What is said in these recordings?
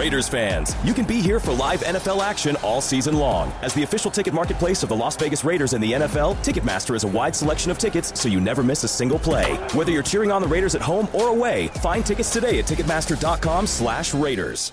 Raiders fans, you can be here for live NFL action all season long. As the official ticket marketplace of the Las Vegas Raiders and the NFL, Ticketmaster is a wide selection of tickets so you never miss a single play. Whether you're cheering on the Raiders at home or away, find tickets today at ticketmaster.com/raiders.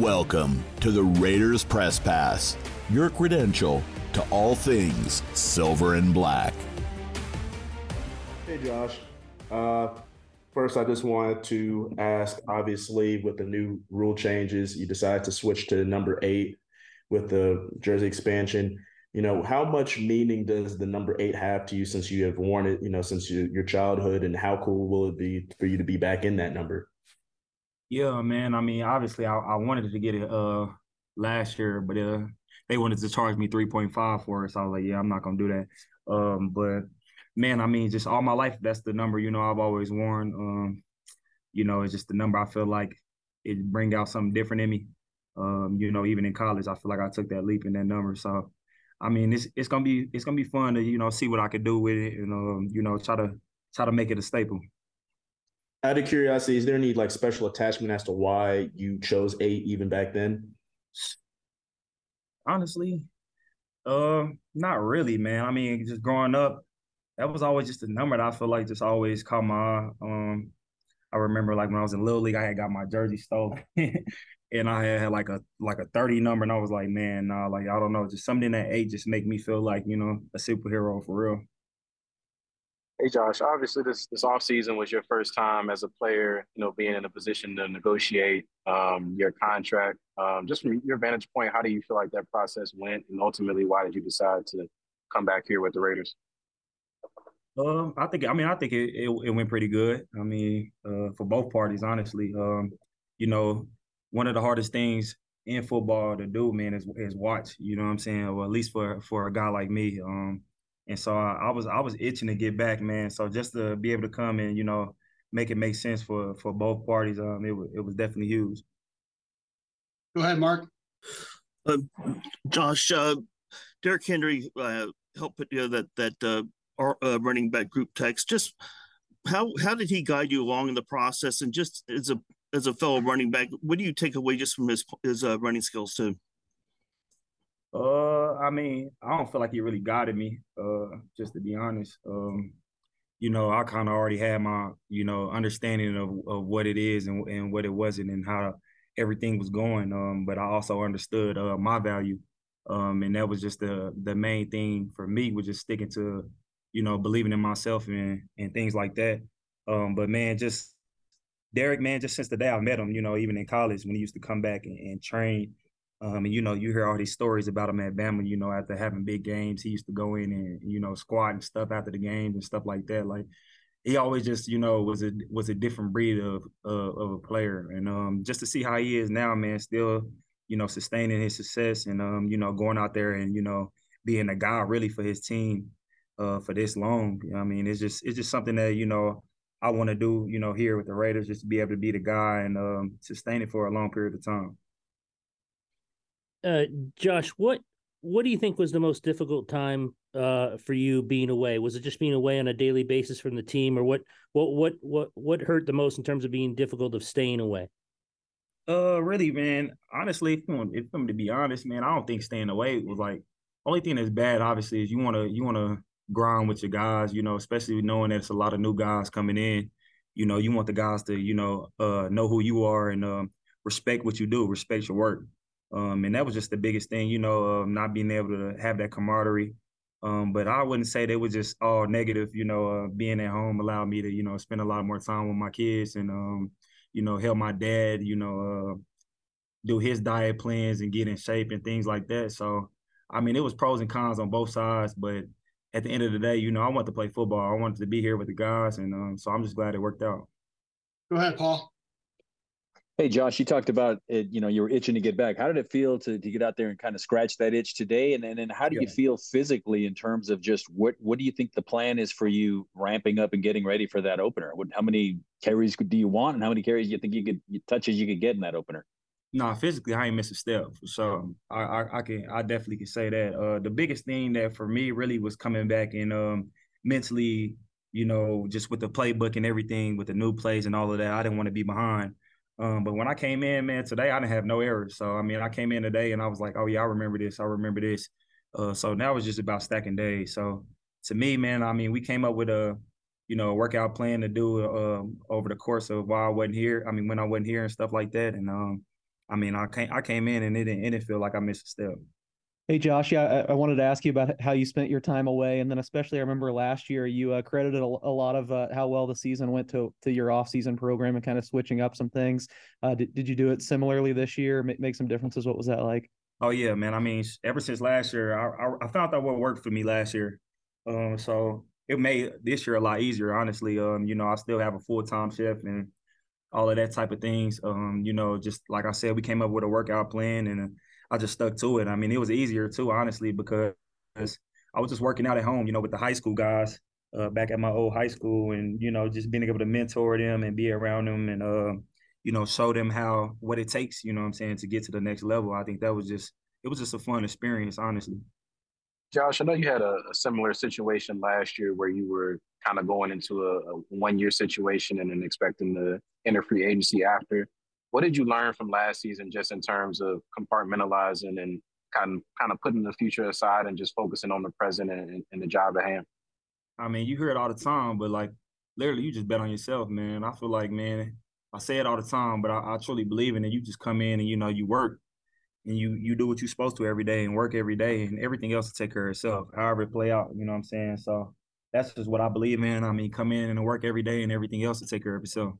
Welcome to the Raiders Press Pass, your credential to all things silver and black. Hey, Josh. Uh, first, I just wanted to ask obviously, with the new rule changes, you decided to switch to number eight with the jersey expansion. You know, how much meaning does the number eight have to you since you have worn it, you know, since you, your childhood, and how cool will it be for you to be back in that number? Yeah, man. I mean, obviously, I, I wanted to get it uh last year, but uh, they wanted to charge me three point five for it, so I was like, yeah, I'm not gonna do that. Um, but man, I mean, just all my life, that's the number you know I've always worn. Um, you know, it's just the number I feel like it bring out something different in me. Um, you know, even in college, I feel like I took that leap in that number. So, I mean, it's it's gonna be it's gonna be fun to you know see what I could do with it, and um, you know, try to try to make it a staple out of curiosity, is there any like special attachment as to why you chose eight even back then? Honestly, uh, not really, man. I mean, just growing up, that was always just a number that I feel like just always caught my. Um, I remember like when I was in Little League, I had got my jersey stolen. and I had like a like a 30 number, and I was like, man, nah, like I don't know, just something that eight just make me feel like, you know, a superhero for real. Hey Josh, obviously this this off season was your first time as a player, you know, being in a position to negotiate um, your contract. Um, just from your vantage point, how do you feel like that process went, and ultimately, why did you decide to come back here with the Raiders? Um, I think I mean I think it it, it went pretty good. I mean, uh, for both parties, honestly. Um, you know, one of the hardest things in football to do, man, is is watch. You know what I'm saying? Well, at least for for a guy like me. Um, and so I, I, was I was itching to get back, man. So just to be able to come and you know make it make sense for for both parties, um, it was it was definitely huge. Go ahead, Mark. Uh, Josh, uh, Derrick Henry uh, helped put together that that uh, our, uh, running back group text. Just how how did he guide you along in the process? And just as a as a fellow running back, what do you take away just from his his uh, running skills too? Uh, I mean, I don't feel like he really guided me. Uh, just to be honest. Um, you know, I kind of already had my, you know, understanding of, of what it is and, and what it wasn't and how everything was going. Um, but I also understood uh, my value. Um, and that was just the the main thing for me was just sticking to, you know, believing in myself and and things like that. Um, but man, just Derrick, man, just since the day I met him, you know, even in college when he used to come back and, and train, um, and you know, you hear all these stories about him at Bama. You know, after having big games, he used to go in and you know squat and stuff after the games and stuff like that. Like he always just you know was a was a different breed of uh, of a player. And um, just to see how he is now, man, still you know sustaining his success and um, you know going out there and you know being a guy really for his team uh, for this long. I mean, it's just it's just something that you know I want to do. You know, here with the Raiders, just to be able to be the guy and um, sustain it for a long period of time uh, Josh, what what do you think was the most difficult time uh, for you being away? Was it just being away on a daily basis from the team, or what? What what what what hurt the most in terms of being difficult of staying away? Uh, really, man. Honestly, if I'm, if I'm to be honest, man, I don't think staying away was like only thing that's bad. Obviously, is you want to you want to grind with your guys. You know, especially knowing that it's a lot of new guys coming in. You know, you want the guys to you know uh, know who you are and um, respect what you do, respect your work. Um, and that was just the biggest thing, you know, um, not being able to have that camaraderie. Um, but I wouldn't say they were just all negative, you know, uh, being at home allowed me to, you know, spend a lot more time with my kids and, um, you know, help my dad, you know, uh, do his diet plans and get in shape and things like that. So, I mean, it was pros and cons on both sides, but at the end of the day, you know, I want to play football. I wanted to be here with the guys. And um, so I'm just glad it worked out. Go ahead, Paul. Hey, Josh, you talked about it, you know, you were itching to get back. How did it feel to, to get out there and kind of scratch that itch today? And, and then how do yeah. you feel physically in terms of just what, what do you think the plan is for you ramping up and getting ready for that opener? What, how many carries do you want and how many carries do you think you could, touches you could get in that opener? No, physically, I ain't missing a step sure. I, I, I, can, I definitely can say that. Uh, the biggest thing that for me really was coming back and um, mentally, you know, just with the playbook and everything, with the new plays and all of that, I didn't want to be behind. Um, but when I came in, man, today I didn't have no errors. So I mean, I came in today and I was like, oh yeah, I remember this. I remember this. Uh, so now it's just about stacking days. So to me, man, I mean, we came up with a, you know, a workout plan to do uh, over the course of while I wasn't here. I mean, when I wasn't here and stuff like that. And um, I mean, I came I came in and it didn't, it didn't feel like I missed a step. Hey Josh, yeah, I, I, wanted to ask you about how you spent your time away, and then especially I remember last year you uh, credited a, a, lot of uh, how well the season went to to your off season program and kind of switching up some things. Uh, did did you do it similarly this year? Make, make some differences. What was that like? Oh yeah, man. I mean, ever since last year, I I, I found out what worked for me last year. Um, so it made this year a lot easier. Honestly, um, you know, I still have a full time chef and all of that type of things. Um, you know, just like I said, we came up with a workout plan and I just stuck to it. I mean, it was easier too, honestly, because I was just working out at home, you know, with the high school guys uh, back at my old high school, and you know, just being able to mentor them and be around them, and uh, you know, show them how what it takes, you know, I'm saying, to get to the next level. I think that was just it was just a fun experience, honestly. Josh, I know you had a, a similar situation last year where you were kind of going into a, a one year situation and then expecting to enter free agency after. What did you learn from last season, just in terms of compartmentalizing and kind of kind of putting the future aside and just focusing on the present and, and the job at hand? I mean, you hear it all the time, but like literally, you just bet on yourself, man. I feel like, man, I say it all the time, but I, I truly believe in it. You just come in and you know you work and you you do what you're supposed to every day and work every day and everything else to take care of itself, however it play out. You know what I'm saying? So that's just what I believe in. I mean, come in and work every day and everything else to take care of itself.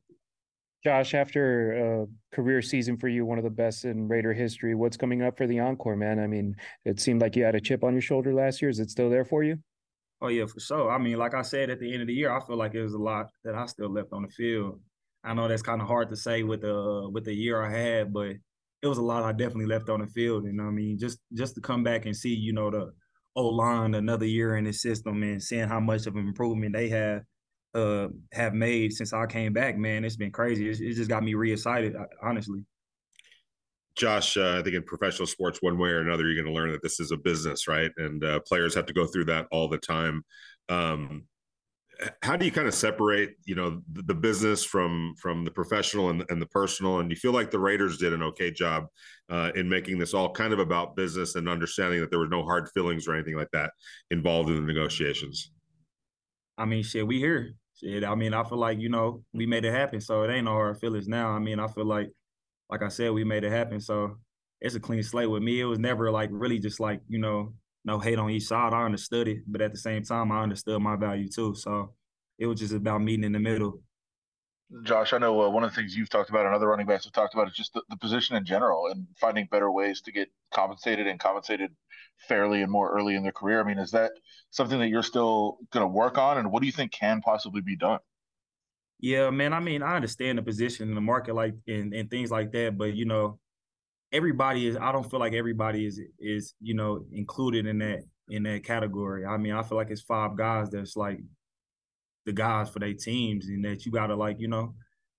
Josh, after a career season for you, one of the best in Raider history, what's coming up for the encore, man? I mean, it seemed like you had a chip on your shoulder last year. Is it still there for you? Oh yeah, for sure. I mean, like I said at the end of the year, I feel like it was a lot that I still left on the field. I know that's kind of hard to say with the with the year I had, but it was a lot I definitely left on the field. And I mean, just just to come back and see, you know, the O line another year in the system and seeing how much of an improvement they have uh, have made since I came back, man, it's been crazy. It's, it just got me re-excited, honestly. Josh, uh, I think in professional sports, one way or another, you're going to learn that this is a business, right? And uh, players have to go through that all the time. Um, how do you kind of separate, you know, the, the, business from from the professional and, and the personal? And you feel like the Raiders did an okay job uh, in making this all kind of about business and understanding that there was no hard feelings or anything like that involved in the negotiations. I mean, shit, we here. Shit, I mean, I feel like you know we made it happen, so it ain't no hard feelings now. I mean, I feel like, like I said, we made it happen, so it's a clean slate with me. It was never like really just like you know no hate on each side. I understood it, but at the same time, I understood my value too. So it was just about meeting in the middle. Josh, I know uh, one of the things you've talked about and other running backs have talked about is just the, the position in general and finding better ways to get compensated and compensated fairly and more early in their career. I mean, is that something that you're still going to work on? And what do you think can possibly be done? Yeah, man. I mean, I understand the position in the market, like and, and things like that, but you know, everybody is. I don't feel like everybody is is you know included in that in that category. I mean, I feel like it's five guys that's like the guys for their teams, and that you got to like you know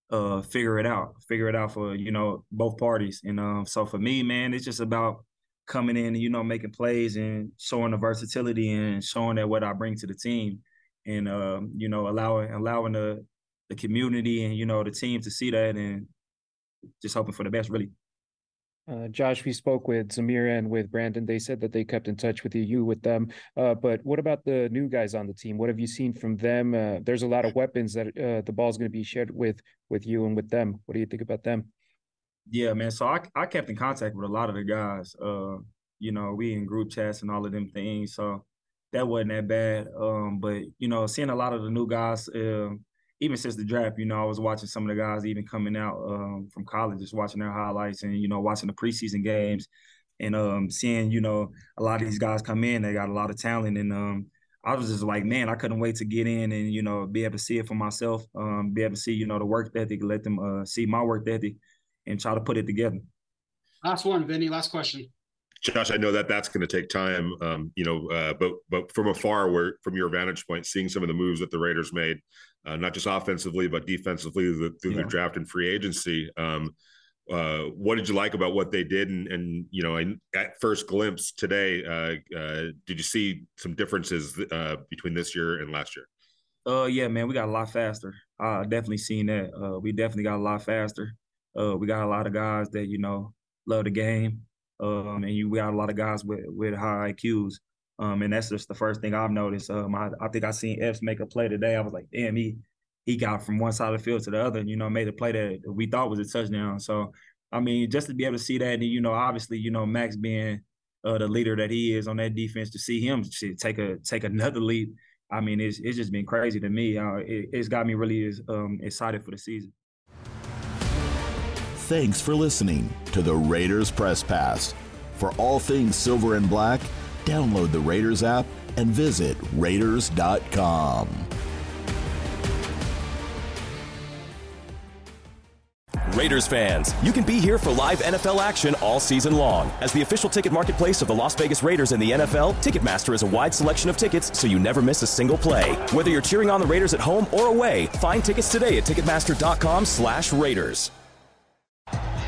uh figure it out, figure it out for you know both parties. And um, so for me, man, it's just about coming in and you know making plays and showing the versatility and showing that what I bring to the team, and um, you know allowing allowing the the community and you know the team to see that and just hoping for the best really. Uh, Josh, we spoke with Zamir and with Brandon. They said that they kept in touch with you, you with them. Uh, but what about the new guys on the team? What have you seen from them? Uh, there's a lot of weapons that uh, the is going to be shared with with you and with them. What do you think about them? Yeah, man. So I I kept in contact with a lot of the guys. Uh, you know, we in group chats and all of them things. So that wasn't that bad. Um, but you know, seeing a lot of the new guys, uh, even since the draft, you know, I was watching some of the guys even coming out um, from college, just watching their highlights and you know, watching the preseason games and um, seeing you know a lot of these guys come in. They got a lot of talent and um, I was just like, man, I couldn't wait to get in and you know be able to see it for myself, um, be able to see you know the work ethic, let them uh, see my work ethic, and try to put it together. Last one, Vinny. Last question. Josh, I know that that's going to take time, um, you know, uh, but but from afar, where from your vantage point, seeing some of the moves that the Raiders made, uh, not just offensively but defensively through, the, through yeah. the draft and free agency. Um, uh, what did you like about what they did? And, and you know, at first glimpse today, uh, uh, did you see some differences uh, between this year and last year? Uh, yeah, man, we got a lot faster. I definitely seen that. Uh, we definitely got a lot faster. Uh, we got a lot of guys that you know love the game, um, and you we got a lot of guys with with high IQs. Um, and that's just the first thing I've noticed. Um, I, I think I seen Epps make a play today. I was like, damn, he he got from one side of the field to the other, and you know, made a play that we thought was a touchdown. So, I mean, just to be able to see that, and you know, obviously, you know, Maxx being uh, the leader that he is on that defense, to see him take a take another leap, I mean, it's it's just been crazy to me. Uh, it, has got me really um, excited for the season. Thanks for listening to the Raiders Press Pass. For all things silver and black, download the Raiders app and visit Raiders.com. Raiders fans, you can be here for live NFL action all season long. As the official ticket marketplace of the Las Vegas Raiders and the NFL, Ticketmaster has a wide selection of tickets so you never miss a single play. Whether you're cheering on the Raiders at home or away, find tickets today at ticketmaster.com/raiders.